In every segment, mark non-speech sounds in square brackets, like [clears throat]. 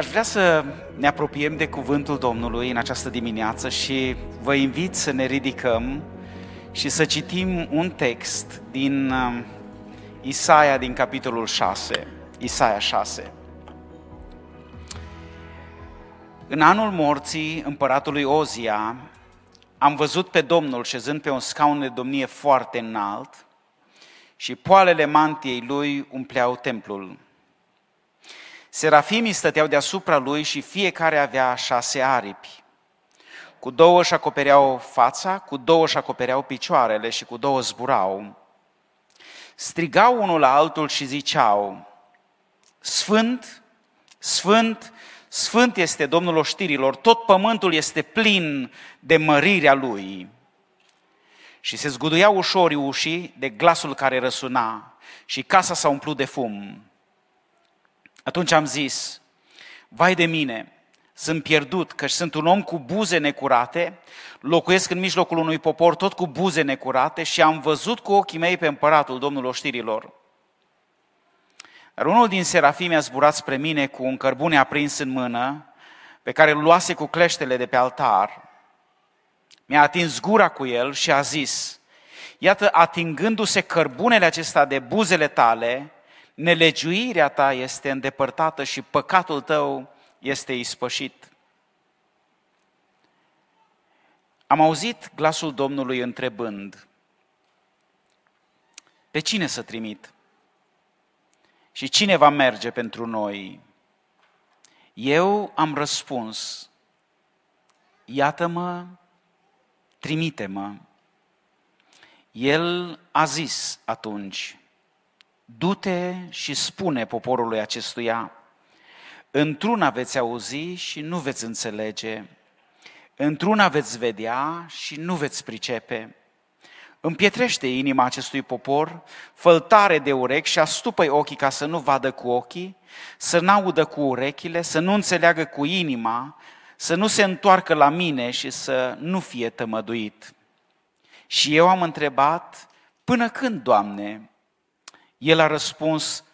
Aș vrea să ne apropiem de cuvântul Domnului în această dimineață și vă invit să ne ridicăm și să citim un text din um, Isaia din capitolul 6, Isaia 6. În anul morții împăratului Ozia am văzut pe Domnul șezând pe un scaun de domnie foarte înalt și poalele mantiei lui umpleau templul. Serafimii stăteau deasupra lui și fiecare avea șase aripi. Cu două își acopereau fața, cu două își acopereau picioarele și cu două zburau. Strigau unul la altul și ziceau, Sfânt, Sfânt, Sfânt este Domnul oștirilor, tot pământul este plin de mărirea Lui. Și se zguduiau ușorii ușii de glasul care răsuna și casa s-a umplut de fum. Atunci am zis, vai de mine, sunt pierdut, că sunt un om cu buze necurate, locuiesc în mijlocul unui popor tot cu buze necurate și am văzut cu ochii mei pe împăratul, Domnul oștirilor. Dar unul din serafimi a zburat spre mine cu un cărbune aprins în mână, pe care îl luase cu cleștele de pe altar. Mi-a atins gura cu el și a zis, iată, atingându-se cărbunele acesta de buzele tale, nelegiuirea ta este îndepărtată și păcatul tău este ispășit. Am auzit glasul Domnului întrebând, pe cine să trimit? Și cine va merge pentru noi? Eu am răspuns, iată-mă, trimite-mă. El a zis atunci, du-te și spune poporului acestuia, într-una veți auzi și nu veți înțelege, într-una veți vedea și nu veți pricepe. Împietrește inima acestui popor, făltare de urechi și astupă ochii ca să nu vadă cu ochii, să n-audă cu urechile, să nu înțeleagă cu inima, să nu se întoarcă la mine și să nu fie tămăduit. Și eu am întrebat, până când, Doamne? El a răspuns,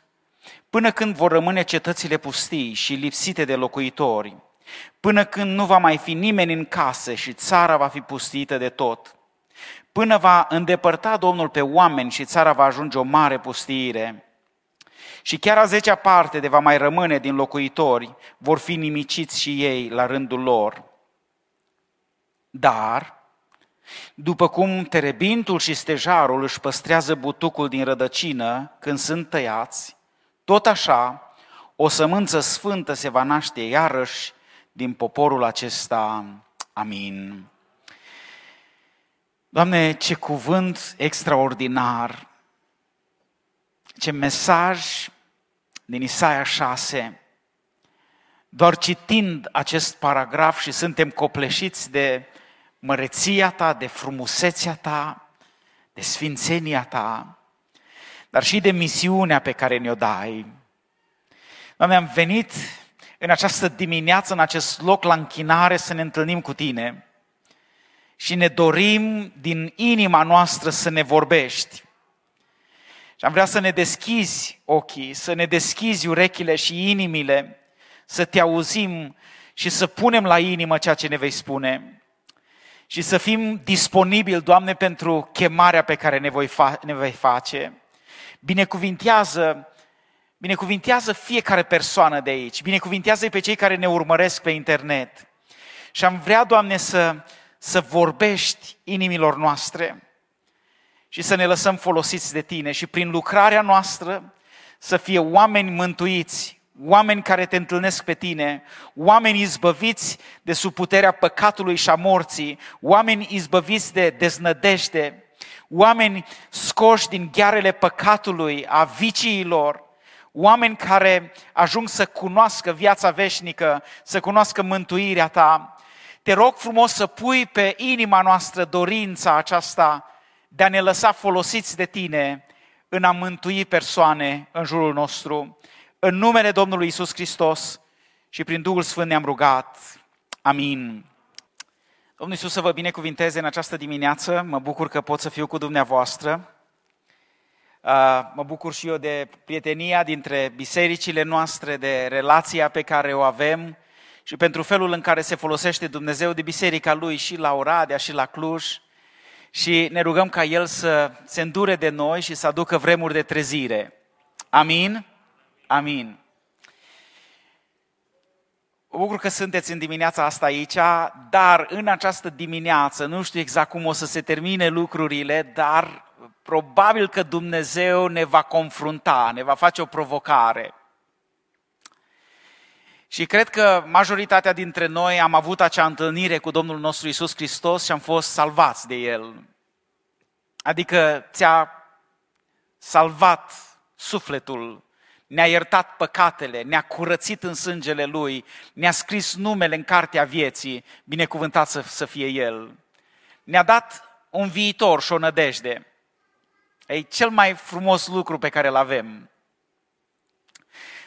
până când vor rămâne cetățile pustii și lipsite de locuitori, până când nu va mai fi nimeni în case și țara va fi pustită de tot, până va îndepărta Domnul pe oameni și țara va ajunge o mare pustiire, și chiar a zecea parte de va mai rămâne din locuitori, vor fi nimiciți și ei la rândul lor. Dar, după cum terebintul și stejarul își păstrează butucul din rădăcină când sunt tăiați, tot așa o sămânță sfântă se va naște iarăși din poporul acesta. Amin. Doamne, ce cuvânt extraordinar, ce mesaj din Isaia 6. Doar citind acest paragraf și suntem copleșiți de măreția ta, de frumusețea ta, de sfințenia ta, dar și de misiunea pe care ne-o dai. Doamne, am venit în această dimineață, în acest loc la închinare, să ne întâlnim cu Tine și ne dorim din inima noastră să ne vorbești. Și am vrea să ne deschizi ochii, să ne deschizi urechile și inimile, să te auzim și să punem la inimă ceea ce ne vei spune și să fim disponibili, Doamne, pentru chemarea pe care ne, voi fa- ne vei face. Binecuvintează, binecuvintează fiecare persoană de aici, binecuvintează pe cei care ne urmăresc pe internet. Și am vrea, Doamne, să, să vorbești inimilor noastre și să ne lăsăm folosiți de Tine și prin lucrarea noastră să fie oameni mântuiți, oameni care te întâlnesc pe tine, oameni izbăviți de sub puterea păcatului și a morții, oameni izbăviți de deznădejde, oameni scoși din ghearele păcatului, a viciilor, oameni care ajung să cunoască viața veșnică, să cunoască mântuirea ta. Te rog frumos să pui pe inima noastră dorința aceasta de a ne lăsa folosiți de tine în a mântui persoane în jurul nostru. În numele Domnului Isus Hristos și prin Duhul Sfânt ne-am rugat. Amin. Domnul Iisus să vă binecuvinteze în această dimineață. Mă bucur că pot să fiu cu dumneavoastră. Mă bucur și eu de prietenia dintre bisericile noastre, de relația pe care o avem și pentru felul în care se folosește Dumnezeu de biserica Lui și la Oradea și la Cluj. Și ne rugăm ca El să se îndure de noi și să aducă vremuri de trezire. Amin? Amin. Mă bucur că sunteți în dimineața asta aici, dar în această dimineață, nu știu exact cum o să se termine lucrurile, dar probabil că Dumnezeu ne va confrunta, ne va face o provocare. Și cred că majoritatea dintre noi am avut acea întâlnire cu Domnul nostru Isus Hristos și am fost salvați de El. Adică ți-a salvat sufletul, ne-a iertat păcatele, ne-a curățit în sângele Lui, ne-a scris numele în cartea vieții, binecuvântat să, să fie El. Ne-a dat un viitor și o nădejde. E cel mai frumos lucru pe care îl avem.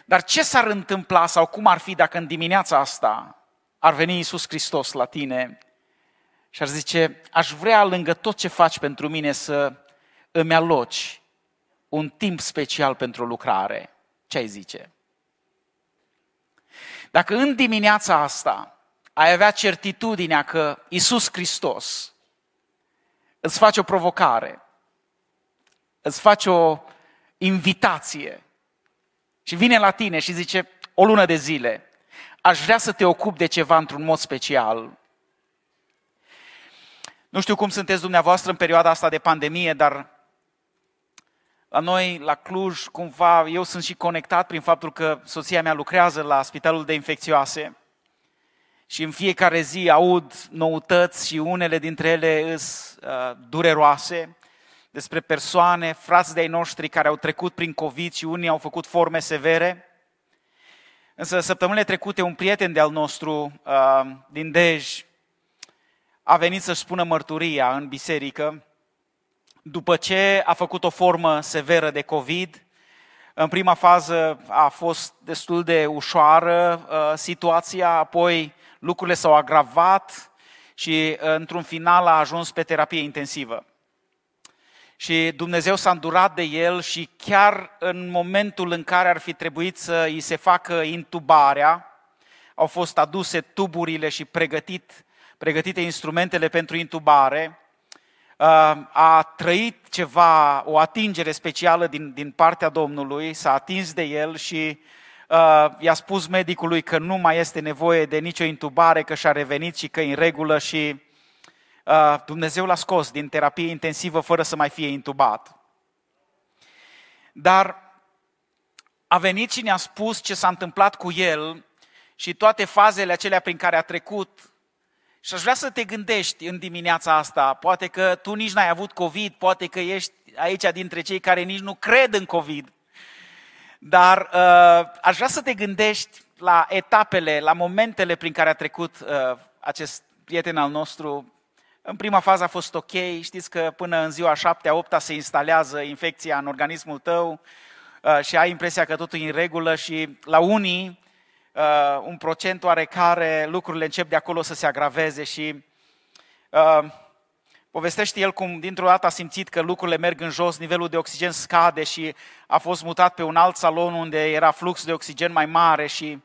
Dar ce s-ar întâmpla sau cum ar fi dacă în dimineața asta ar veni Iisus Hristos la tine și ar zice, aș vrea lângă tot ce faci pentru mine să îmi aloci un timp special pentru lucrare. Ce ai zice? Dacă în dimineața asta ai avea certitudinea că Isus Hristos îți face o provocare, îți face o invitație și vine la tine și zice o lună de zile, aș vrea să te ocup de ceva într-un mod special. Nu știu cum sunteți dumneavoastră în perioada asta de pandemie, dar la noi, la Cluj, cumva, eu sunt și conectat prin faptul că soția mea lucrează la Spitalul de Infecțioase și în fiecare zi aud noutăți și unele dintre ele sunt uh, dureroase despre persoane, frați de-ai noștri care au trecut prin COVID și unii au făcut forme severe. Însă săptămânile trecute un prieten de-al nostru uh, din Dej a venit să-și spună mărturia în biserică după ce a făcut o formă severă de COVID. În prima fază a fost destul de ușoară uh, situația, apoi lucrurile s-au agravat și uh, într-un final a ajuns pe terapie intensivă și Dumnezeu s-a îndurat de el și chiar în momentul în care ar fi trebuit să îi se facă intubarea, au fost aduse tuburile și pregătit, pregătite instrumentele pentru intubare, uh, a trăit ceva, o atingere specială din, din partea Domnului, s-a atins de el și uh, i-a spus medicului că nu mai este nevoie de nicio intubare, că și-a revenit și că e în regulă și Uh, Dumnezeu l-a scos din terapie intensivă fără să mai fie intubat. Dar a venit și ne-a spus ce s-a întâmplat cu el și toate fazele acelea prin care a trecut. Și aș vrea să te gândești în dimineața asta, poate că tu nici n-ai avut COVID, poate că ești aici dintre cei care nici nu cred în COVID. Dar uh, aș vrea să te gândești la etapele, la momentele prin care a trecut uh, acest prieten al nostru, în prima fază a fost ok, știți că până în ziua 7-8 se instalează infecția în organismul tău uh, și ai impresia că totul e în regulă și la unii, uh, un procent oarecare, lucrurile încep de acolo să se agraveze și uh, povestește el cum dintr-o dată a simțit că lucrurile merg în jos, nivelul de oxigen scade și a fost mutat pe un alt salon unde era flux de oxigen mai mare și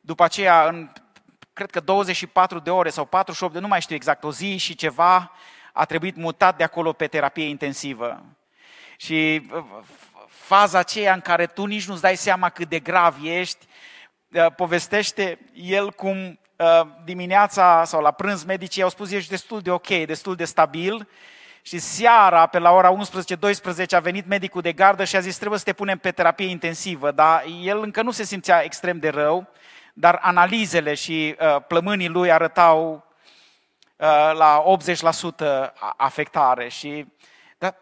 după aceea, în cred că 24 de ore sau 48 de, nu mai știu exact, o zi și ceva, a trebuit mutat de acolo pe terapie intensivă. Și uh, faza aceea în care tu nici nu-ți dai seama cât de grav ești, uh, povestește el cum uh, dimineața sau la prânz medicii au spus ești destul de ok, destul de stabil și seara, pe la ora 11-12, a venit medicul de gardă și a zis trebuie să te punem pe terapie intensivă, dar el încă nu se simțea extrem de rău dar analizele și uh, plămânii lui arătau uh, la 80% afectare și dar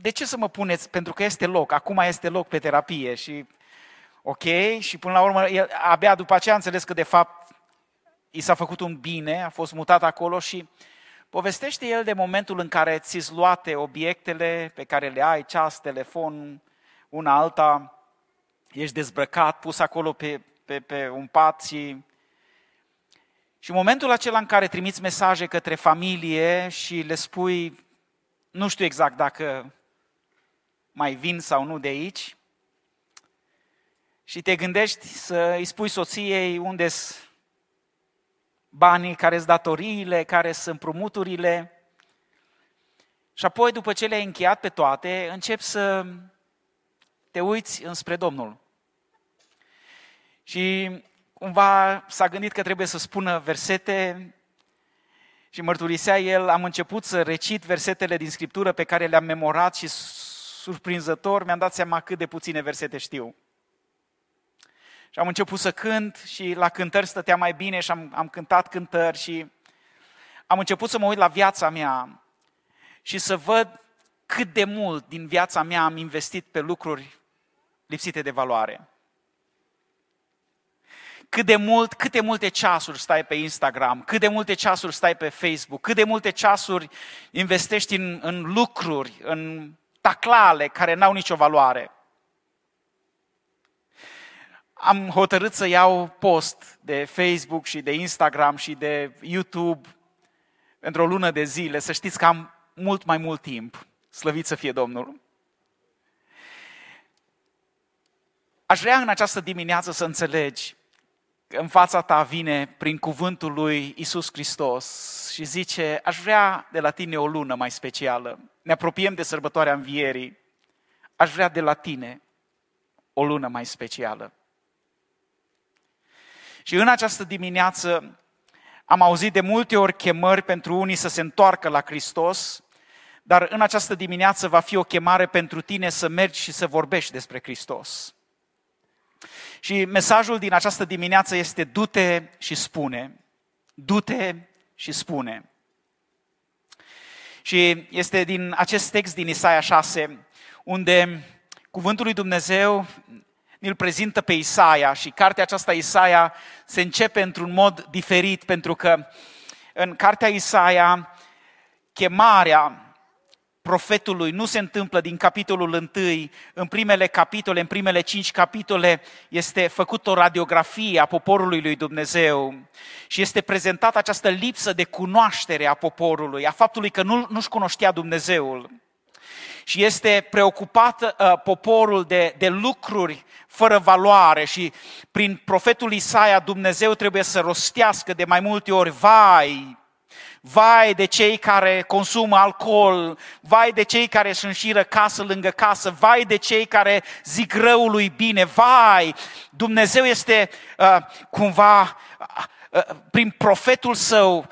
de ce să mă puneți? Pentru că este loc, acum este loc pe terapie și Ok? Și până la urmă, el, abia după aceea a înțeles că de fapt i s-a făcut un bine, a fost mutat acolo și povestește el de momentul în care ți-s luate obiectele pe care le ai, ceas, telefon, una alta, ești dezbrăcat, pus acolo pe, pe, pe un pat și și în momentul acela în care trimiți mesaje către familie și le spui, nu știu exact dacă mai vin sau nu de aici, și te gândești să îi spui soției unde sunt banii, care sunt datoriile, care sunt împrumuturile. Și apoi, după ce le-ai încheiat pe toate, începi să te uiți înspre Domnul. Și cumva s-a gândit că trebuie să spună versete și mărturisea el, am început să recit versetele din Scriptură pe care le-am memorat și surprinzător mi-am dat seama cât de puține versete știu. Și am început să cânt și la cântări stătea mai bine și am, am cântat cântări și am început să mă uit la viața mea și să văd cât de mult din viața mea am investit pe lucruri lipsite de valoare. Cât de mult, câte multe ceasuri stai pe Instagram, cât de multe ceasuri stai pe Facebook, cât de multe ceasuri investești în, în lucruri, în taclale care n-au nicio valoare am hotărât să iau post de Facebook și de Instagram și de YouTube într-o lună de zile, să știți că am mult mai mult timp. Slăvit să fie Domnul! Aș vrea în această dimineață să înțelegi că în fața ta vine prin cuvântul lui Isus Hristos și zice, aș vrea de la tine o lună mai specială. Ne apropiem de sărbătoarea învierii. Aș vrea de la tine o lună mai specială. Și în această dimineață am auzit de multe ori chemări pentru unii să se întoarcă la Hristos, dar în această dimineață va fi o chemare pentru tine să mergi și să vorbești despre Hristos. Și mesajul din această dimineață este du-te și spune. Du-te și spune. Și este din acest text din Isaia 6, unde cuvântul lui Dumnezeu îl prezintă pe Isaia și cartea aceasta Isaia se începe într-un mod diferit pentru că în cartea Isaia chemarea profetului nu se întâmplă din capitolul 1, în primele capitole, în primele cinci capitole este făcut o radiografie a poporului lui Dumnezeu și este prezentată această lipsă de cunoaștere a poporului, a faptului că nu, nu-și cunoștea Dumnezeul și este preocupat uh, poporul de, de lucruri fără valoare și prin profetul Isaia Dumnezeu trebuie să rostească de mai multe ori, vai, vai de cei care consumă alcool, vai de cei care își înșiră casă lângă casă, vai de cei care zic răului bine, vai, Dumnezeu este uh, cumva uh, uh, prin profetul său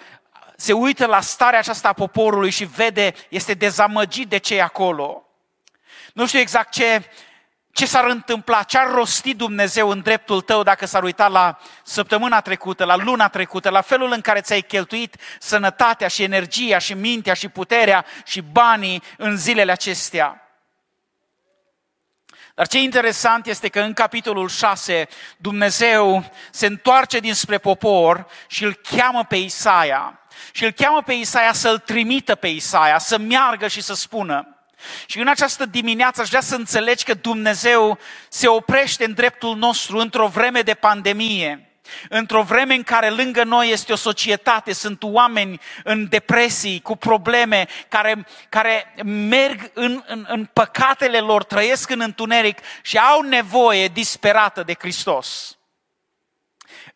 se uită la starea aceasta a poporului și vede, este dezamăgit de cei acolo. Nu știu exact ce, ce s-ar întâmpla, ce ar rosti Dumnezeu în dreptul tău dacă s-ar uita la săptămâna trecută, la luna trecută, la felul în care ți-ai cheltuit sănătatea și energia și mintea și puterea și banii în zilele acestea. Dar ce interesant este că în capitolul 6 Dumnezeu se întoarce dinspre popor și îl cheamă pe Isaia și îl cheamă pe Isaia să-l trimită pe Isaia, să meargă și să spună. Și în această dimineață aș vrea să înțelegi că Dumnezeu se oprește în dreptul nostru într-o vreme de pandemie, într-o vreme în care lângă noi este o societate, sunt oameni în depresii, cu probleme, care, care merg în, în, în păcatele lor, trăiesc în întuneric și au nevoie disperată de Hristos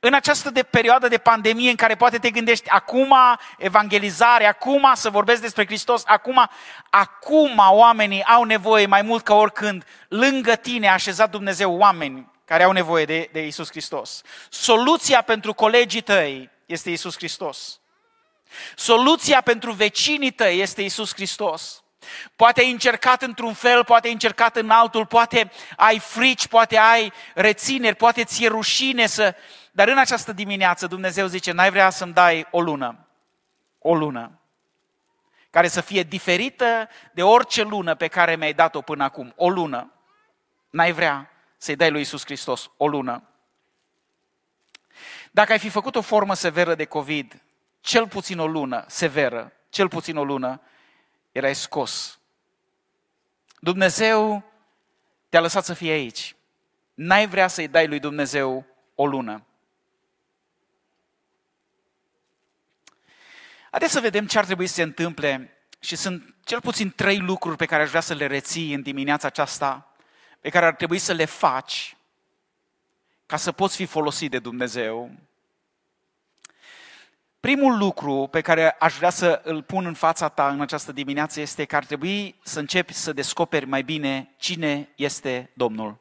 în această de perioadă de pandemie în care poate te gândești acum evangelizare, acum să vorbesc despre Hristos, acum, acum oamenii au nevoie mai mult ca oricând. Lângă tine a așezat Dumnezeu oameni care au nevoie de, de Isus Hristos. Soluția pentru colegii tăi este Isus Hristos. Soluția pentru vecinii tăi este Isus Hristos. Poate ai încercat într-un fel, poate ai încercat în altul, poate ai frici, poate ai rețineri, poate ți-e rușine să, dar în această dimineață Dumnezeu zice, n-ai vrea să-mi dai o lună. O lună. Care să fie diferită de orice lună pe care mi-ai dat-o până acum. O lună. N-ai vrea să-i dai lui Isus Hristos o lună. Dacă ai fi făcut o formă severă de COVID, cel puțin o lună severă, cel puțin o lună, erai scos. Dumnezeu te-a lăsat să fii aici. N-ai vrea să-i dai lui Dumnezeu o lună. Haideți să vedem ce ar trebui să se întâmple și sunt cel puțin trei lucruri pe care aș vrea să le reții în dimineața aceasta, pe care ar trebui să le faci ca să poți fi folosit de Dumnezeu. Primul lucru pe care aș vrea să îl pun în fața ta în această dimineață este că ar trebui să începi să descoperi mai bine cine este Domnul.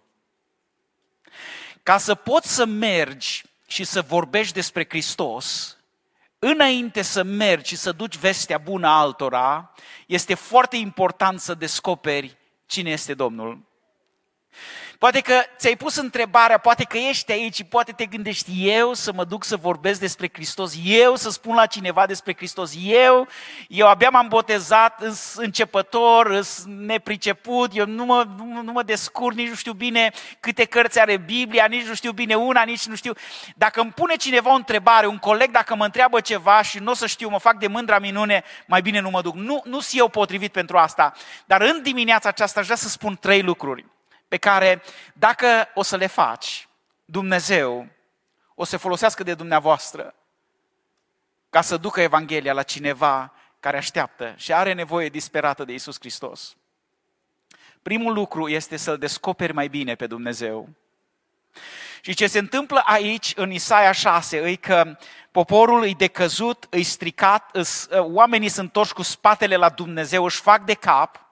Ca să poți să mergi și să vorbești despre Hristos, înainte să mergi și să duci vestea bună altora, este foarte important să descoperi cine este Domnul. Poate că ți-ai pus întrebarea, poate că ești aici și poate te gândești eu să mă duc să vorbesc despre Hristos, eu să spun la cineva despre Hristos, eu, eu abia m-am botezat, îs începător, îs nepriceput, eu nu mă, nu, nu mă descurc, nici nu știu bine câte cărți are Biblia, nici nu știu bine una, nici nu știu. Dacă îmi pune cineva o întrebare, un coleg dacă mă întreabă ceva și nu o să știu, mă fac de mândra minune, mai bine nu mă duc. Nu, nu sunt eu potrivit pentru asta. Dar în dimineața aceasta aș vrea să spun trei lucruri pe care, dacă o să le faci, Dumnezeu o să folosească de dumneavoastră ca să ducă Evanghelia la cineva care așteaptă și are nevoie disperată de Isus Hristos. Primul lucru este să-L descoperi mai bine pe Dumnezeu. Și ce se întâmplă aici, în Isaia 6, e că poporul e decăzut, e stricat, oamenii sunt torși cu spatele la Dumnezeu, își fac de cap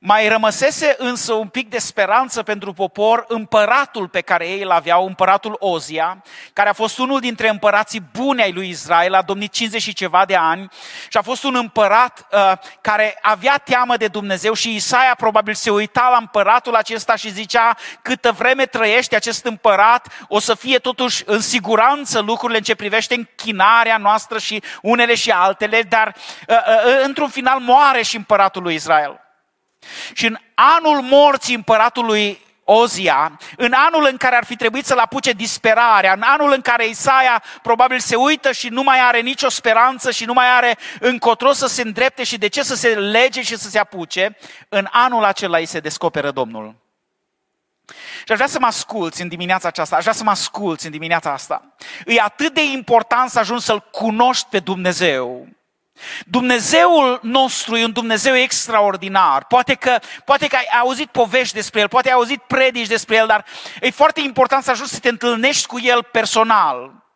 mai rămăsese însă un pic de speranță pentru popor împăratul pe care ei îl aveau, împăratul Ozia, care a fost unul dintre împărații buni ai lui Israel, a domnit 50 și ceva de ani și a fost un împărat uh, care avea teamă de Dumnezeu și Isaia probabil se uita la împăratul acesta și zicea câtă vreme trăiește acest împărat, o să fie totuși în siguranță lucrurile în ce privește închinarea noastră și unele și altele, dar uh, uh, într-un final moare și împăratul lui Israel. Și în anul morții împăratului Ozia, în anul în care ar fi trebuit să-l apuce disperarea, în anul în care Isaia probabil se uită și nu mai are nicio speranță și nu mai are încotro să se îndrepte și de ce să se lege și să se apuce, în anul acela îi se descoperă Domnul. Și aș vrea să mă asculți în dimineața aceasta, aș vrea să mă asculți în dimineața asta. E atât de important să ajungi să-L cunoști pe Dumnezeu, Dumnezeul nostru e un Dumnezeu extraordinar. Poate că, poate că ai auzit povești despre El, poate ai auzit predici despre El, dar e foarte important să ajungi să te întâlnești cu El personal.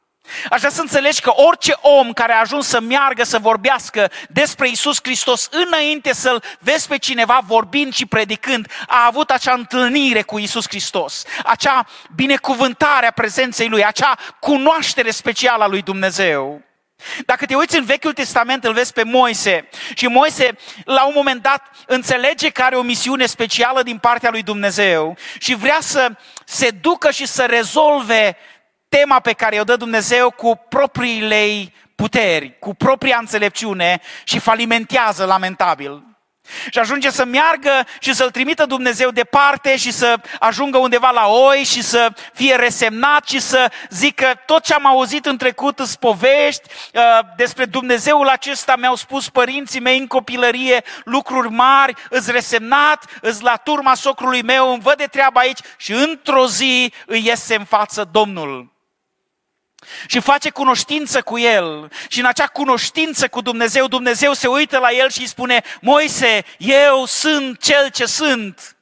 Aș vrea să înțelegi că orice om care a ajuns să meargă, să vorbească despre Isus Hristos, înainte să-L vezi pe cineva vorbind și predicând, a avut acea întâlnire cu Isus Hristos, acea binecuvântare a prezenței Lui, acea cunoaștere specială a Lui Dumnezeu. Dacă te uiți în Vechiul Testament, îl vezi pe Moise și Moise, la un moment dat, înțelege că are o misiune specială din partea lui Dumnezeu și vrea să se ducă și să rezolve tema pe care o dă Dumnezeu cu propriile puteri, cu propria înțelepciune și falimentează lamentabil. Și ajunge să meargă și să-l trimită Dumnezeu departe și să ajungă undeva la oi și să fie resemnat și să zică tot ce am auzit în trecut îți povești uh, despre Dumnezeul acesta mi-au spus părinții mei în copilărie lucruri mari, îți resemnat, îți la turma socrului meu, îmi văd de treabă aici și într-o zi îi iese în față Domnul și face cunoștință cu el. Și în acea cunoștință cu Dumnezeu, Dumnezeu se uită la el și îi spune, Moise, eu sunt cel ce sunt.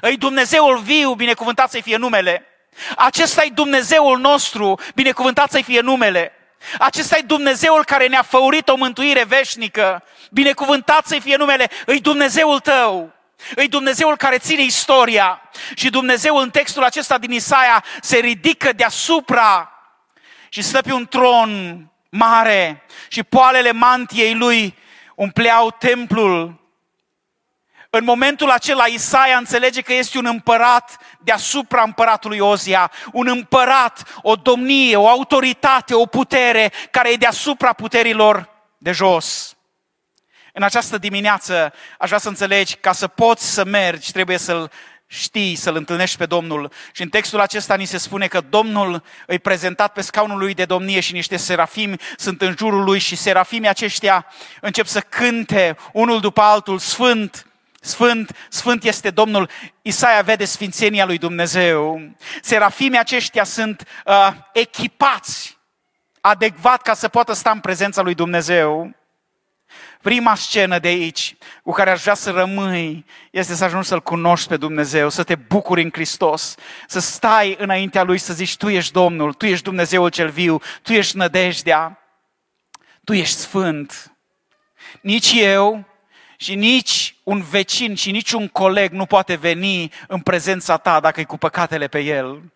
Îi Dumnezeul viu, binecuvântat să-i fie numele. Acesta e Dumnezeul nostru, binecuvântat să-i fie numele. Acesta e Dumnezeul care ne-a făurit o mântuire veșnică, binecuvântat să-i fie numele. Îi Dumnezeul tău. Îi Dumnezeul care ține istoria și Dumnezeul în textul acesta din Isaia se ridică deasupra și stă pe un tron mare și poalele mantiei lui umpleau templul. În momentul acela Isaia înțelege că este un împărat deasupra împăratului Ozia, un împărat, o domnie, o autoritate, o putere care e deasupra puterilor de jos. În această dimineață aș vrea să înțelegi, ca să poți să mergi, trebuie să-L știi să-L întâlnești pe Domnul. Și în textul acesta ni se spune că Domnul îi prezentat pe scaunul lui de domnie și niște serafimi sunt în jurul lui și serafimii aceștia încep să cânte unul după altul, Sfânt, Sfânt, Sfânt este Domnul. Isaia vede sfințenia lui Dumnezeu. Serafimii aceștia sunt uh, echipați adecvat ca să poată sta în prezența lui Dumnezeu. Prima scenă de aici cu care aș vrea să rămâi este să ajungi să-L cunoști pe Dumnezeu, să te bucuri în Hristos, să stai înaintea Lui să zici, Tu ești Domnul, Tu ești Dumnezeul cel viu, Tu ești nădejdea, Tu ești Sfânt. Nici eu și nici un vecin și nici un coleg nu poate veni în prezența ta dacă e cu păcatele pe el.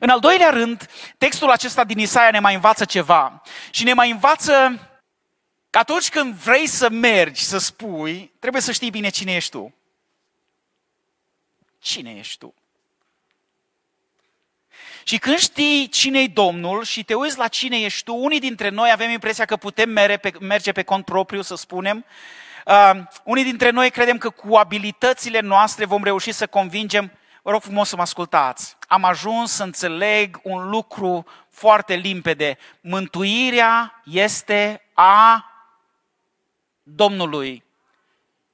În al doilea rând, textul acesta din Isaia ne mai învață ceva și ne mai învață că atunci când vrei să mergi, să spui, trebuie să știi bine cine ești tu. Cine ești tu? Și când știi cine e Domnul și te uiți la cine ești tu, unii dintre noi avem impresia că putem merge pe, merge pe cont propriu, să spunem. Uh, unii dintre noi credem că cu abilitățile noastre vom reuși să convingem. Vă rog frumos să mă ascultați. Am ajuns să înțeleg un lucru foarte limpede. Mântuirea este a Domnului.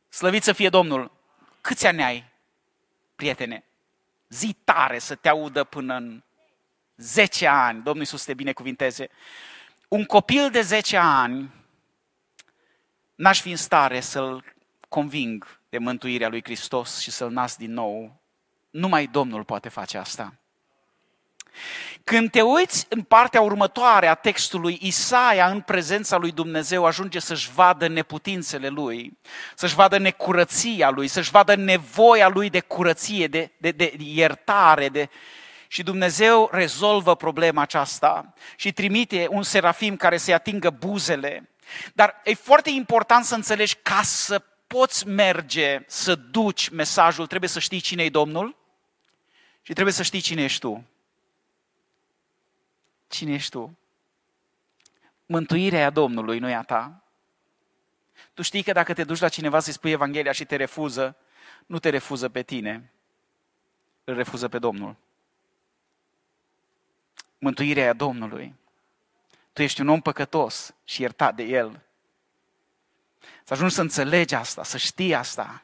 Slăvit să fie Domnul. Câți ani ai, prietene? Zi tare să te audă până în 10 ani. Domnul Iisus te binecuvinteze. Un copil de 10 ani n-aș fi în stare să-l conving de mântuirea lui Hristos și să-l nasc din nou. Numai Domnul poate face asta. Când te uiți în partea următoare a textului, Isaia, în prezența lui Dumnezeu, ajunge să-și vadă neputințele lui, să-și vadă necurăția lui, să-și vadă nevoia lui de curăție, de, de, de iertare, de, și Dumnezeu rezolvă problema aceasta și trimite un serafim care să-i atingă buzele. Dar e foarte important să înțelegi ca să poți merge, să duci mesajul, trebuie să știi cine e Domnul și trebuie să știi cine ești tu. Cine ești tu? Mântuirea a Domnului, nu e a ta. Tu știi că dacă te duci la cineva să-i spui Evanghelia și te refuză, nu te refuză pe tine, îl refuză pe Domnul. Mântuirea e a Domnului. Tu ești un om păcătos și iertat de El. Să ajungi să înțelegi asta, să știi asta.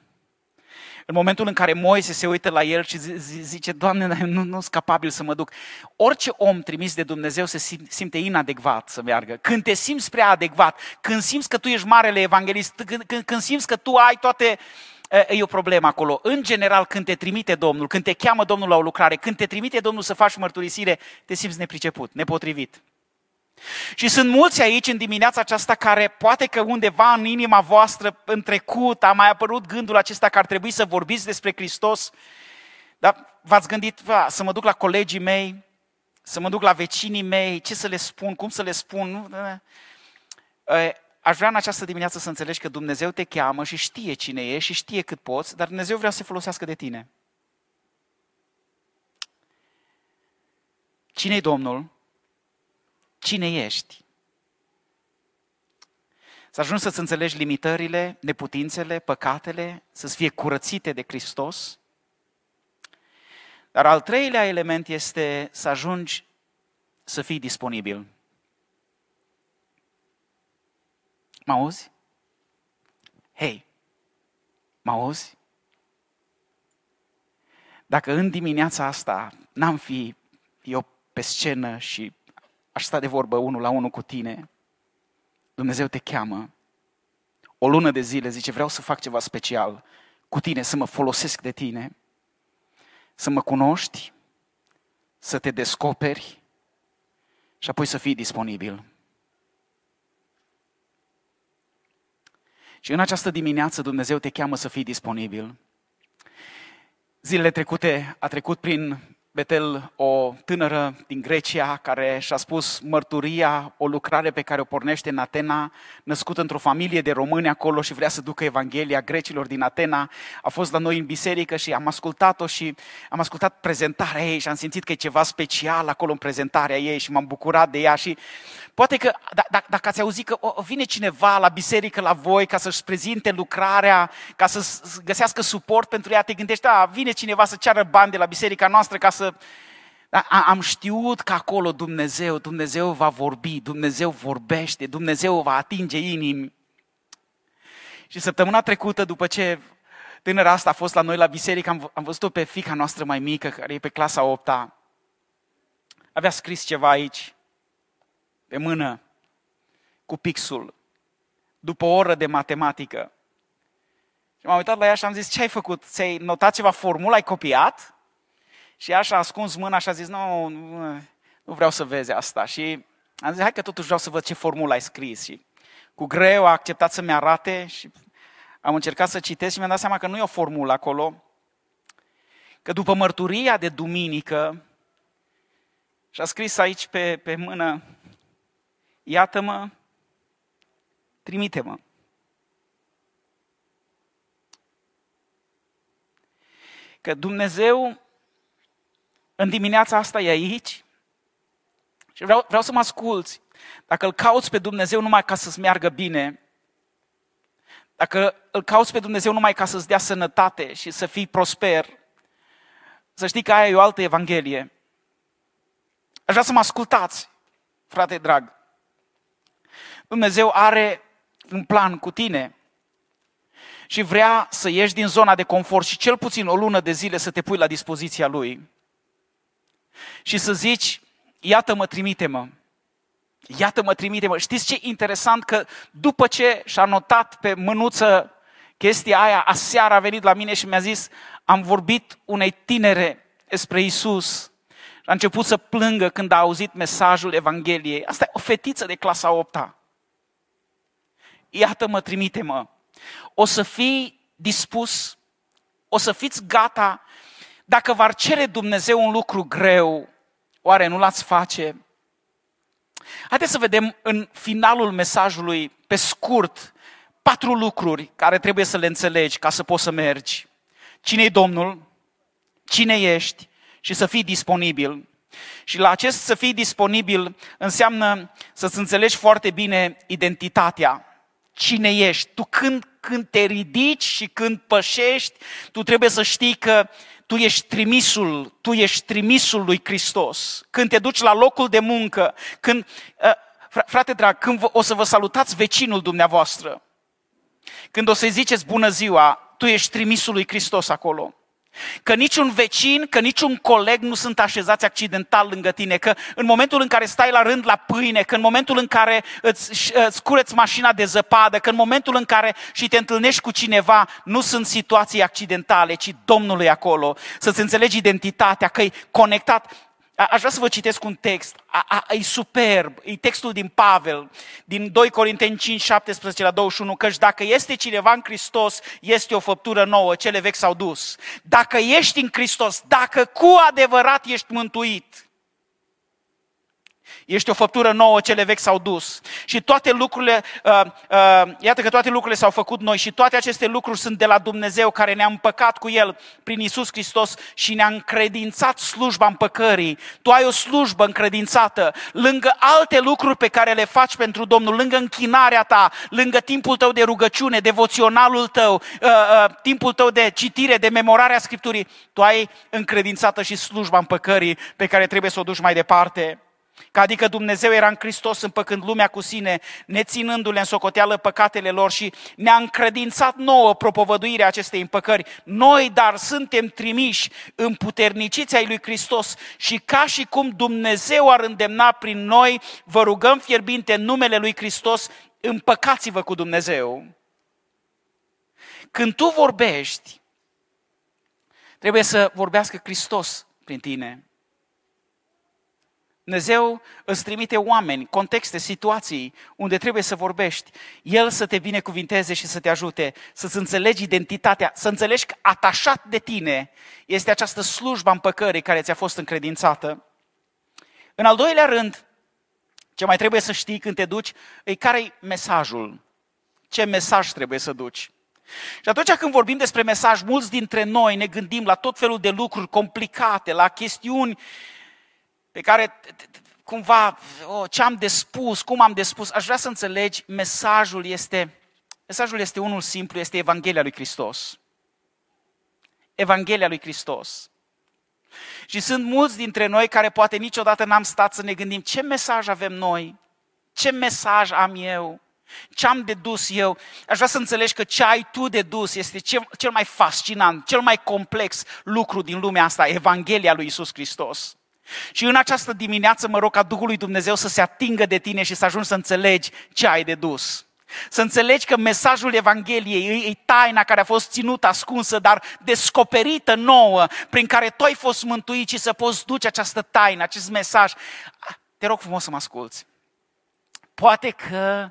În momentul în care Moise se uită la el și zice, Doamne, nu, nu sunt capabil să mă duc. Orice om trimis de Dumnezeu se simte inadecvat să meargă. Când te simți prea adecvat, când simți că tu ești marele evanghelist, când, când, când simți că tu ai toate e o problemă acolo. În general, când te trimite Domnul, când te cheamă Domnul la o lucrare, când te trimite Domnul să faci mărturisire, te simți nepriceput, nepotrivit. Și sunt mulți aici în dimineața aceasta care poate că undeva în inima voastră în trecut a mai apărut gândul acesta că ar trebui să vorbiți despre Hristos, dar v-ați gândit, va, să mă duc la colegii mei, să mă duc la vecinii mei, ce să le spun, cum să le spun. Aș vrea în această dimineață să înțelegi că Dumnezeu te cheamă și știe cine ești și știe cât poți, dar Dumnezeu vrea să se folosească de tine. Cine-i Domnul? Cine ești. Să ajungi să-ți înțelegi limitările, neputințele, păcatele, să-ți fie curățite de Hristos. Dar al treilea element este să ajungi să fii disponibil. Mă auzi? Hei, mă auzi? Dacă în dimineața asta n-am fi eu pe scenă și aș sta de vorbă unul la unul cu tine. Dumnezeu te cheamă. O lună de zile zice, vreau să fac ceva special cu tine, să mă folosesc de tine, să mă cunoști, să te descoperi și apoi să fii disponibil. Și în această dimineață Dumnezeu te cheamă să fii disponibil. Zilele trecute a trecut prin Betel, o tânără din Grecia care și-a spus mărturia, o lucrare pe care o pornește în Atena, născută într-o familie de români acolo și vrea să ducă Evanghelia grecilor din Atena. A fost la noi în biserică și am ascultat-o și am ascultat prezentarea ei și am simțit că e ceva special acolo în prezentarea ei și m-am bucurat de ea și poate că d- d- dacă ați auzit că vine cineva la biserică la voi ca să-și prezinte lucrarea, ca să găsească suport pentru ea, te gândești, da, vine cineva să ceară bani de la biserica noastră ca să să... Am știut că acolo Dumnezeu, Dumnezeu va vorbi, Dumnezeu vorbește, Dumnezeu va atinge inimi. Și săptămâna trecută, după ce tânăra asta a fost la noi la biserică, am, am văzut-o pe fica noastră mai mică, care e pe clasa 8 -a. Avea scris ceva aici, pe mână, cu pixul, după o oră de matematică. Și m-am uitat la ea și am zis, ce ai făcut? Ți-ai notat ceva formulă? Ai copiat? Și așa a ascuns mâna și a zis, nu, nu vreau să vezi asta. Și am zis, hai că totuși vreau să văd ce formulă ai scris. Și cu greu a acceptat să-mi arate și am încercat să citesc și mi-am dat seama că nu e o formulă acolo. Că după mărturia de duminică, și a scris aici pe, pe mână, iată-mă, trimite-mă. Că Dumnezeu în dimineața asta e aici și vreau, vreau să mă asculți. Dacă îl cauți pe Dumnezeu numai ca să-ți meargă bine, dacă îl cauți pe Dumnezeu numai ca să-ți dea sănătate și să fii prosper, să știi că aia e o altă evanghelie. Aș vrea să mă ascultați, frate drag. Dumnezeu are un plan cu tine și vrea să ieși din zona de confort și cel puțin o lună de zile să te pui la dispoziția Lui și să zici, iată-mă, trimite-mă. Iată-mă, trimite-mă. Știți ce interesant? Că după ce și-a notat pe mânuță chestia aia, aseară a venit la mine și mi-a zis, am vorbit unei tinere despre Isus. A început să plângă când a auzit mesajul Evangheliei. Asta e o fetiță de clasa 8 -a. Iată-mă, trimite-mă. O să fii dispus, o să fiți gata dacă v-ar cere Dumnezeu un lucru greu, oare nu l-ați face? Haideți să vedem în finalul mesajului, pe scurt, patru lucruri care trebuie să le înțelegi ca să poți să mergi. Cine e Domnul? Cine ești? Și să fii disponibil. Și la acest să fii disponibil înseamnă să-ți înțelegi foarte bine identitatea. Cine ești? Tu când, când te ridici și când pășești, tu trebuie să știi că tu ești trimisul, tu ești trimisul lui Hristos. Când te duci la locul de muncă, când, uh, frate drag, când o să vă salutați vecinul dumneavoastră, când o să-i ziceți bună ziua, tu ești trimisul lui Hristos acolo. Că niciun vecin, că niciun coleg nu sunt așezați accidental lângă tine, că în momentul în care stai la rând la pâine, că în momentul în care îți, îți cureți mașina de zăpadă, că în momentul în care și te întâlnești cu cineva, nu sunt situații accidentale, ci Domnul e acolo. Să-ți înțelegi identitatea, că e conectat. Aș vrea să vă citesc un text, a, a, e superb, e textul din Pavel, din 2 Corinteni 5, 17 la 21, căci dacă este cineva în Hristos, este o făptură nouă, cele vechi s-au dus. Dacă ești în Hristos, dacă cu adevărat ești mântuit, Ești o făptură nouă, cele vechi s-au dus. Și toate lucrurile, uh, uh, iată că toate lucrurile s-au făcut noi și toate aceste lucruri sunt de la Dumnezeu care ne-a împăcat cu El prin Isus Hristos și ne-a încredințat slujba împăcării. Tu ai o slujbă încredințată lângă alte lucruri pe care le faci pentru Domnul, lângă închinarea ta, lângă timpul tău de rugăciune, devoționalul tău, uh, uh, timpul tău de citire, de memorare a Scripturii. Tu ai încredințată și slujba împăcării pe care trebuie să o duci mai departe. Că adică Dumnezeu era în Hristos împăcând lumea cu sine, neținându-le în socoteală păcatele lor și ne-a încredințat nouă propovăduirea acestei împăcări. Noi, dar, suntem trimiși în puterniciți ai lui Hristos și ca și cum Dumnezeu ar îndemna prin noi, vă rugăm fierbinte în numele lui Hristos, împăcați-vă cu Dumnezeu. Când tu vorbești, trebuie să vorbească Hristos prin tine. Dumnezeu îți trimite oameni, contexte, situații unde trebuie să vorbești. El să te binecuvinteze și să te ajute, să-ți înțelegi identitatea, să înțelegi că atașat de tine este această slujba împăcării care ți-a fost încredințată. În al doilea rând, ce mai trebuie să știi când te duci, e care e mesajul. Ce mesaj trebuie să duci. Și atunci când vorbim despre mesaj, mulți dintre noi ne gândim la tot felul de lucruri complicate, la chestiuni pe care cumva, oh, ce am de spus, cum am de spus, aș vrea să înțelegi, mesajul este, mesajul este unul simplu, este Evanghelia lui Hristos. Evanghelia lui Hristos. Și sunt mulți dintre noi care poate niciodată n-am stat să ne gândim ce mesaj avem noi, ce mesaj am eu, ce am de dus eu. Aș vrea să înțelegi că ce ai tu de dus este cel, cel mai fascinant, cel mai complex lucru din lumea asta, Evanghelia lui Isus Hristos. Și în această dimineață mă rog ca Duhul lui Dumnezeu să se atingă de tine și să ajungi să înțelegi ce ai de dus. Să înțelegi că mesajul Evangheliei e taina care a fost ținută ascunsă, dar descoperită nouă, prin care tu ai fost mântuit și să poți duce această taină, acest mesaj. Te rog frumos să mă asculți. Poate că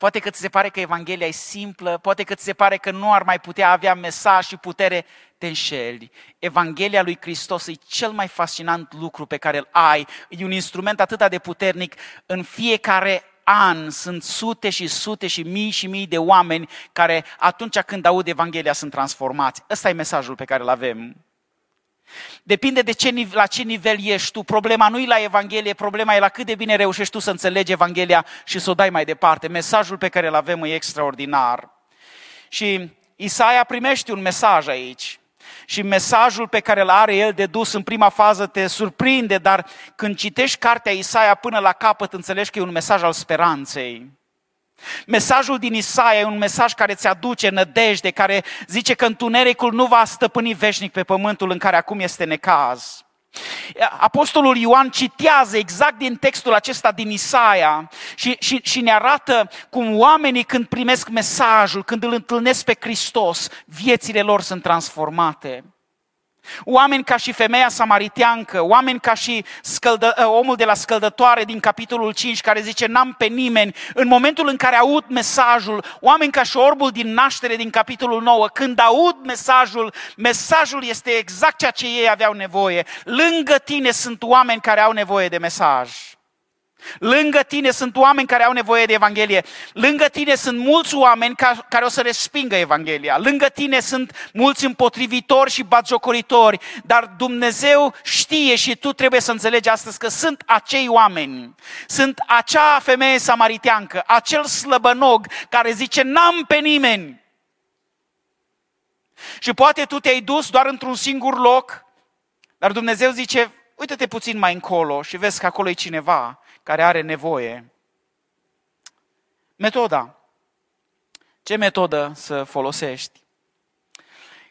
Poate că ți se pare că Evanghelia e simplă, poate că ți se pare că nu ar mai putea avea mesaj și putere, te înșeli. Evanghelia lui Hristos e cel mai fascinant lucru pe care îl ai. E un instrument atât de puternic. În fiecare an sunt sute și sute și mii și mii de oameni care atunci când aud Evanghelia sunt transformați. Ăsta e mesajul pe care îl avem. Depinde de ce, la ce nivel ești tu. Problema nu e la Evanghelie, problema e la cât de bine reușești tu să înțelegi Evanghelia și să o dai mai departe. Mesajul pe care îl avem e extraordinar. Și Isaia primește un mesaj aici. Și mesajul pe care îl are el de dus în prima fază te surprinde, dar când citești cartea Isaia până la capăt, înțelegi că e un mesaj al speranței. Mesajul din Isaia e un mesaj care ți aduce nădejde, care zice că întunericul nu va stăpâni veșnic pe pământul în care acum este necaz. Apostolul Ioan citează exact din textul acesta din Isaia și, și, și ne arată cum oamenii când primesc mesajul, când îl întâlnesc pe Hristos, viețile lor sunt transformate. Oameni ca și femeia samariteancă, oameni ca și scăldă, ă, omul de la scăldătoare din capitolul 5 care zice n-am pe nimeni, în momentul în care aud mesajul, oameni ca și orbul din naștere din capitolul 9, când aud mesajul, mesajul este exact ceea ce ei aveau nevoie. Lângă tine sunt oameni care au nevoie de mesaj. Lângă tine sunt oameni care au nevoie de Evanghelie. Lângă tine sunt mulți oameni care o să respingă Evanghelia. Lângă tine sunt mulți împotrivitori și batjocoritori. Dar Dumnezeu știe și tu trebuie să înțelegi astăzi că sunt acei oameni. Sunt acea femeie samariteancă, acel slăbănog care zice n-am pe nimeni. Și poate tu te-ai dus doar într-un singur loc, dar Dumnezeu zice, uite-te puțin mai încolo și vezi că acolo e cineva care are nevoie. Metoda. Ce metodă să folosești?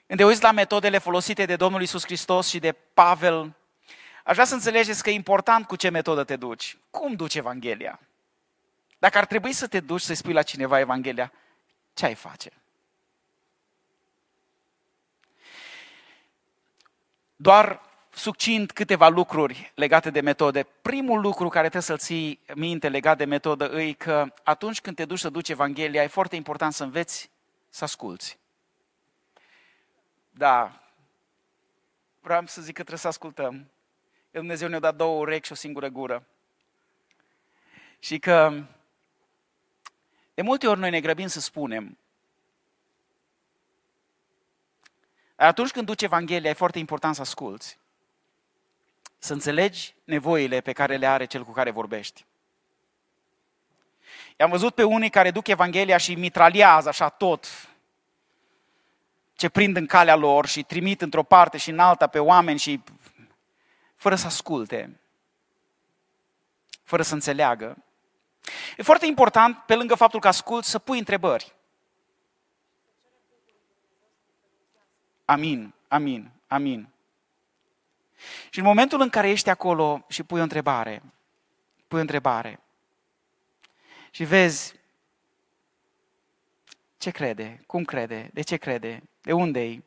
Când te uiți la metodele folosite de Domnul Isus Hristos și de Pavel, aș vrea să înțelegeți că e important cu ce metodă te duci. Cum duci Evanghelia? Dacă ar trebui să te duci să-i spui la cineva Evanghelia, ce ai face? Doar succint câteva lucruri legate de metode. Primul lucru care trebuie să-l ții minte legat de metodă e că atunci când te duci să duci Evanghelia, e foarte important să înveți să asculți. Da, vreau să zic că trebuie să ascultăm. Dumnezeu ne-a dat două urechi și o singură gură. Și că de multe ori noi ne grăbim să spunem. Atunci când duci Evanghelia, e foarte important să asculți să înțelegi nevoile pe care le are cel cu care vorbești. I-am văzut pe unii care duc Evanghelia și mitraliază așa tot ce prind în calea lor și trimit într-o parte și în alta pe oameni și fără să asculte, fără să înțeleagă. E foarte important, pe lângă faptul că ascult, să pui întrebări. Amin, amin, amin. Și în momentul în care ești acolo și pui o întrebare, pui o întrebare și vezi ce crede, cum crede, de ce crede, de unde e.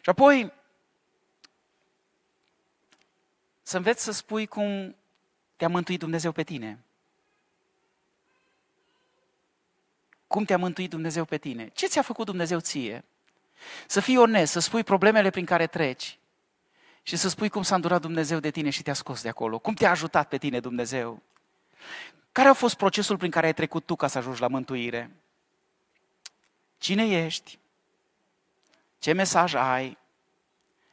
Și apoi să înveți să spui cum te-a mântuit Dumnezeu pe tine. Cum te-a mântuit Dumnezeu pe tine? Ce ți-a făcut Dumnezeu ție? Să fii onest, să spui problemele prin care treci și să spui cum s-a îndurat Dumnezeu de tine și te-a scos de acolo. Cum te-a ajutat pe tine Dumnezeu? Care a fost procesul prin care ai trecut tu ca să ajungi la mântuire? Cine ești? Ce mesaj ai?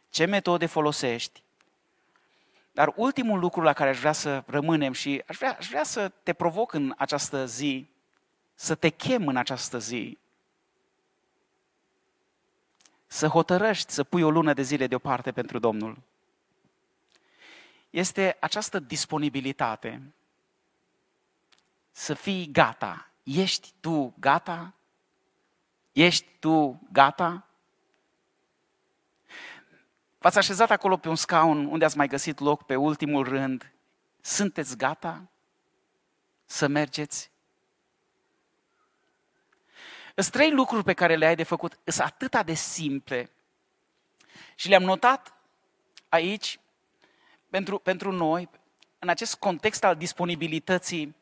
Ce metode folosești? Dar ultimul lucru la care aș vrea să rămânem și aș vrea, aș vrea să te provoc în această zi, să te chem în această zi, să hotărăști să pui o lună de zile deoparte pentru Domnul. Este această disponibilitate să fii gata. Ești tu gata? Ești tu gata? V-ați așezat acolo pe un scaun unde ați mai găsit loc pe ultimul rând. Sunteți gata să mergeți? Sunt trei lucruri pe care le ai de făcut, sunt atâta de simple. Și le-am notat aici pentru, pentru noi, în acest context al disponibilității.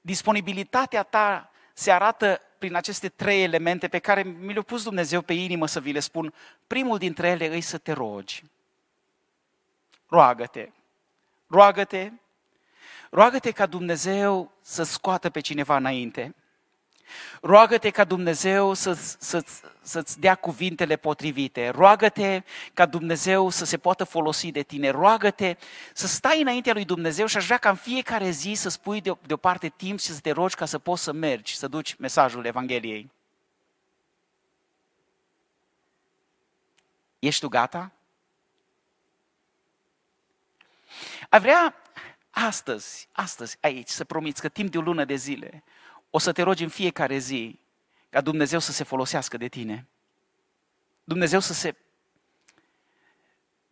Disponibilitatea ta se arată prin aceste trei elemente pe care mi le-a pus Dumnezeu pe inimă să vi le spun. Primul dintre ele îi să te rogi. Roagă-te. Roagă-te. Roagă-te ca Dumnezeu să scoată pe cineva înainte. Roagă-te ca Dumnezeu să-ți, să-ți, să-ți dea cuvintele potrivite. Roagă-te ca Dumnezeu să se poată folosi de tine. Roagă-te să stai înaintea lui Dumnezeu și aș vrea ca în fiecare zi să spui deoparte timp și să te rogi ca să poți să mergi, să duci mesajul Evangheliei. Ești tu gata? Ai vrea astăzi, astăzi, aici, să promiți că timp de o lună de zile o să te rogi în fiecare zi ca Dumnezeu să se folosească de tine. Dumnezeu să se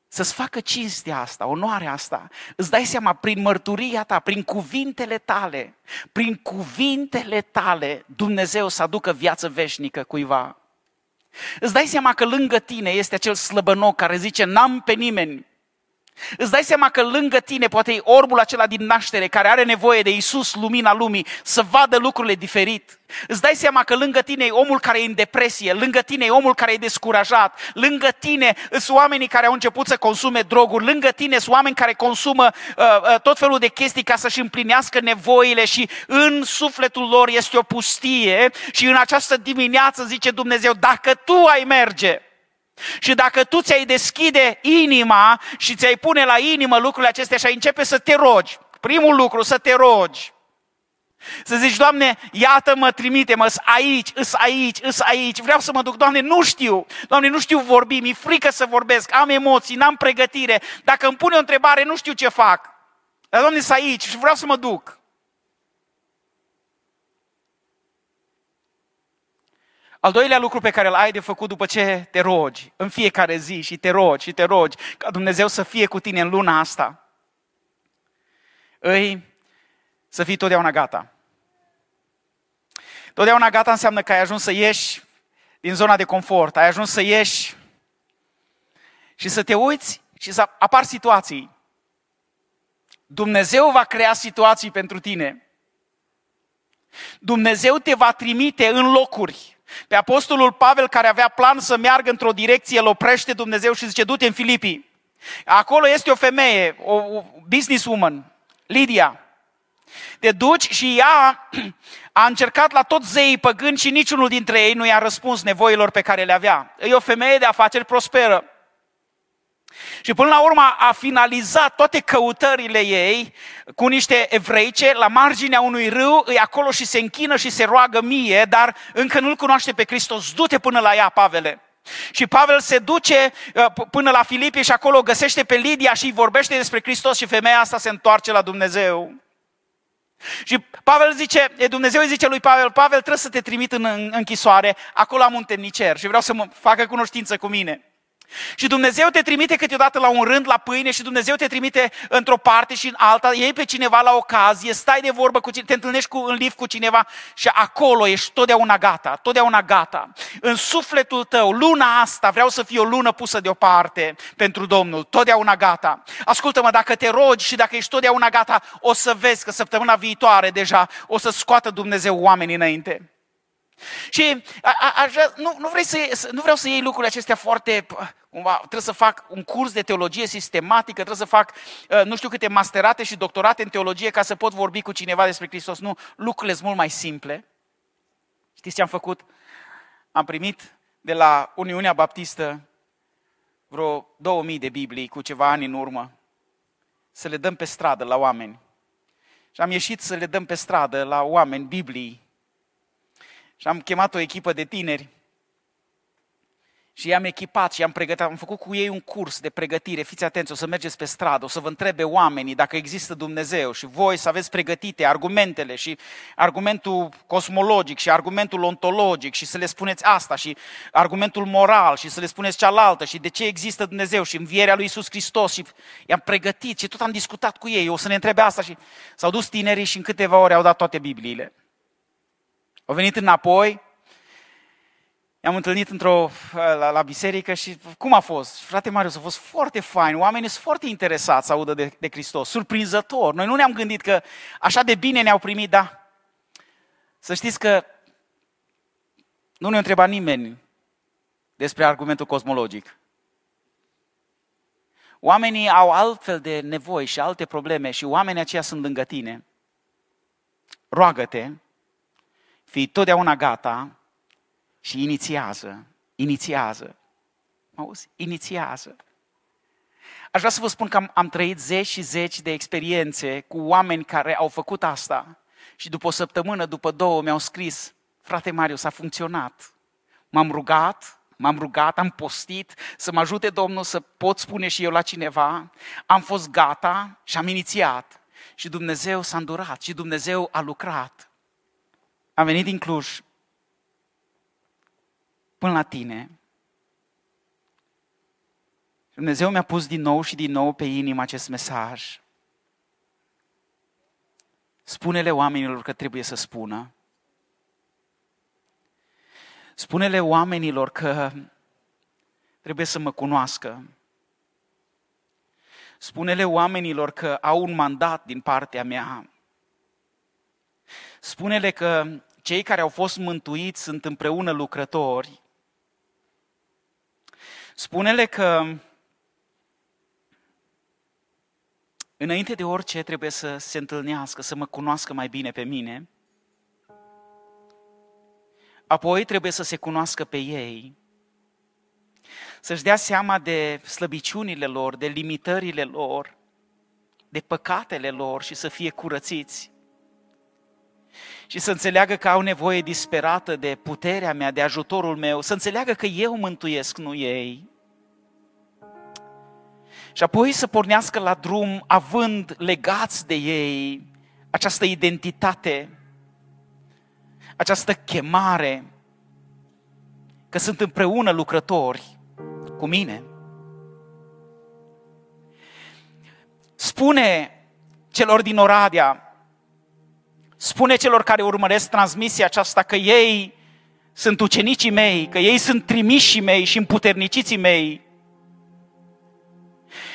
să-ți facă cinstea asta, onoarea asta. Îți dai seama, prin mărturia ta, prin cuvintele tale, prin cuvintele tale, Dumnezeu să aducă viață veșnică cuiva. Îți dai seama că lângă tine este acel slăbănoc care zice, n-am pe nimeni, Îți dai seama că lângă tine poate e orbul acela din naștere care are nevoie de Isus, lumina lumii, să vadă lucrurile diferit. Îți dai seama că lângă tine e omul care e în depresie, lângă tine e omul care e descurajat, lângă tine sunt oamenii care au început să consume droguri, lângă tine sunt oameni care consumă uh, uh, tot felul de chestii ca să-și împlinească nevoile și în sufletul lor este o pustie și în această dimineață zice Dumnezeu, dacă tu ai merge, și dacă tu ți-ai deschide inima și ți-ai pune la inimă lucrurile acestea și ai începe să te rogi, primul lucru, să te rogi, să zici, Doamne, iată-mă, trimite-mă, aici, îs aici, îs aici, vreau să mă duc, Doamne, nu știu, Doamne, nu știu vorbi, mi-e frică să vorbesc, am emoții, n-am pregătire, dacă îmi pune o întrebare, nu știu ce fac. Dar, Doamne, să aici și vreau să mă duc. Al doilea lucru pe care îl ai de făcut după ce te rogi în fiecare zi și te rogi și te rogi ca Dumnezeu să fie cu tine în luna asta, îi să fii totdeauna gata. Totdeauna gata înseamnă că ai ajuns să ieși din zona de confort, ai ajuns să ieși și să te uiți și să apar situații. Dumnezeu va crea situații pentru tine. Dumnezeu te va trimite în locuri pe apostolul Pavel, care avea plan să meargă într-o direcție, îl oprește Dumnezeu și zice, du-te în Filipii. Acolo este o femeie, o businesswoman, Lidia. Te duci și ea [clears throat] a încercat la toți zeii păgâni și niciunul dintre ei nu i-a răspuns nevoilor pe care le avea. E o femeie de afaceri prosperă. Și până la urmă a finalizat toate căutările ei cu niște evreice la marginea unui râu, îi acolo și se închină și se roagă mie, dar încă nu-L cunoaște pe Hristos. Du-te până la ea, Pavele. Și Pavel se duce uh, până la Filipie și acolo găsește pe Lidia și îi vorbește despre Hristos și femeia asta se întoarce la Dumnezeu. Și Pavel zice, Dumnezeu îi zice lui Pavel, Pavel trebuie să te trimit în închisoare, acolo am un temnicer și vreau să mă facă cunoștință cu mine. Și Dumnezeu te trimite câteodată la un rând la pâine și Dumnezeu te trimite într-o parte și în alta, iei pe cineva la ocazie, stai de vorbă cu cineva, te întâlnești cu, în lift cu cineva și acolo ești totdeauna gata, totdeauna gata. În sufletul tău, luna asta vreau să fie o lună pusă deoparte pentru Domnul, totdeauna gata. Ascultă-mă, dacă te rogi și dacă ești totdeauna gata, o să vezi că săptămâna viitoare deja o să scoată Dumnezeu oamenii înainte. Și a, a, aș, nu, nu, vrei să, nu vreau să iei lucrurile acestea foarte, cumva, trebuie să fac un curs de teologie sistematică, trebuie să fac uh, nu știu câte masterate și doctorate în teologie ca să pot vorbi cu cineva despre Hristos. Nu, lucrurile sunt mult mai simple. Știți ce am făcut? Am primit de la Uniunea Baptistă vreo 2000 de Biblii cu ceva ani în urmă să le dăm pe stradă la oameni. Și am ieșit să le dăm pe stradă la oameni Biblii și am chemat o echipă de tineri și i-am echipat și i-am pregătit, am făcut cu ei un curs de pregătire. Fiți atenți, o să mergeți pe stradă, o să vă întrebe oamenii dacă există Dumnezeu și voi să aveți pregătite argumentele și argumentul cosmologic și argumentul ontologic și să le spuneți asta și argumentul moral și să le spuneți cealaltă și de ce există Dumnezeu și învierea lui Isus Hristos și i-am pregătit și tot am discutat cu ei, o să ne întrebe asta și s-au dus tinerii și în câteva ore au dat toate Bibliile. Au venit înapoi, i-am întâlnit într-o, la, la biserică și cum a fost? Frate Marius, a fost foarte fain, oamenii sunt foarte interesați să audă de, de Hristos, surprinzător. Noi nu ne-am gândit că așa de bine ne-au primit, da. Să știți că nu ne întreba nimeni despre argumentul cosmologic. Oamenii au altfel de nevoi și alte probleme și oamenii aceia sunt lângă tine. Roagă-te fii totdeauna gata și inițiază, inițiază. Mă auzi? Inițiază. Aș vrea să vă spun că am, am trăit zeci și zeci de experiențe cu oameni care au făcut asta și după o săptămână, după două, mi-au scris, frate Marius, a funcționat. M-am rugat, m-am rugat, am postit să mă ajute Domnul să pot spune și eu la cineva, am fost gata și am inițiat. Și Dumnezeu s-a îndurat și Dumnezeu a lucrat. Am venit din Cluj până la tine. Dumnezeu mi-a pus din nou și din nou pe inimă acest mesaj. Spune-le oamenilor că trebuie să spună. Spune-le oamenilor că trebuie să mă cunoască. Spune-le oamenilor că au un mandat din partea mea. Spune-le că cei care au fost mântuiți sunt împreună lucrători. Spune-le că înainte de orice trebuie să se întâlnească, să mă cunoască mai bine pe mine. Apoi trebuie să se cunoască pe ei, să-și dea seama de slăbiciunile lor, de limitările lor, de păcatele lor și să fie curățiți și să înțeleagă că au nevoie disperată de puterea mea, de ajutorul meu, să înțeleagă că eu mântuiesc, nu ei. Și apoi să pornească la drum având legați de ei această identitate, această chemare, că sunt împreună lucrători cu mine. Spune celor din Oradea, Spune celor care urmăresc transmisia aceasta că ei sunt ucenicii mei, că ei sunt trimișii mei și împuterniciții mei.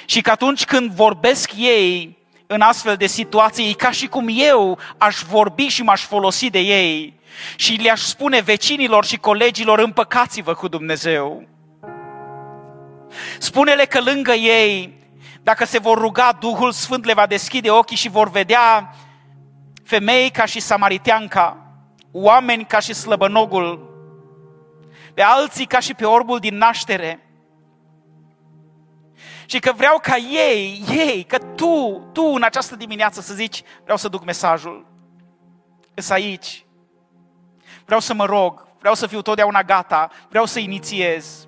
Și că atunci când vorbesc ei în astfel de situații, e ca și cum eu aș vorbi și m-aș folosi de ei și le-aș spune vecinilor și colegilor, împăcați-vă cu Dumnezeu. Spune-le că lângă ei, dacă se vor ruga, Duhul Sfânt le va deschide ochii și vor vedea femei ca și samariteanca, oameni ca și slăbănogul, pe alții ca și pe orbul din naștere. Și că vreau ca ei, ei, că tu, tu în această dimineață să zici, vreau să duc mesajul. Îs aici. Vreau să mă rog, vreau să fiu totdeauna gata, vreau să inițiez.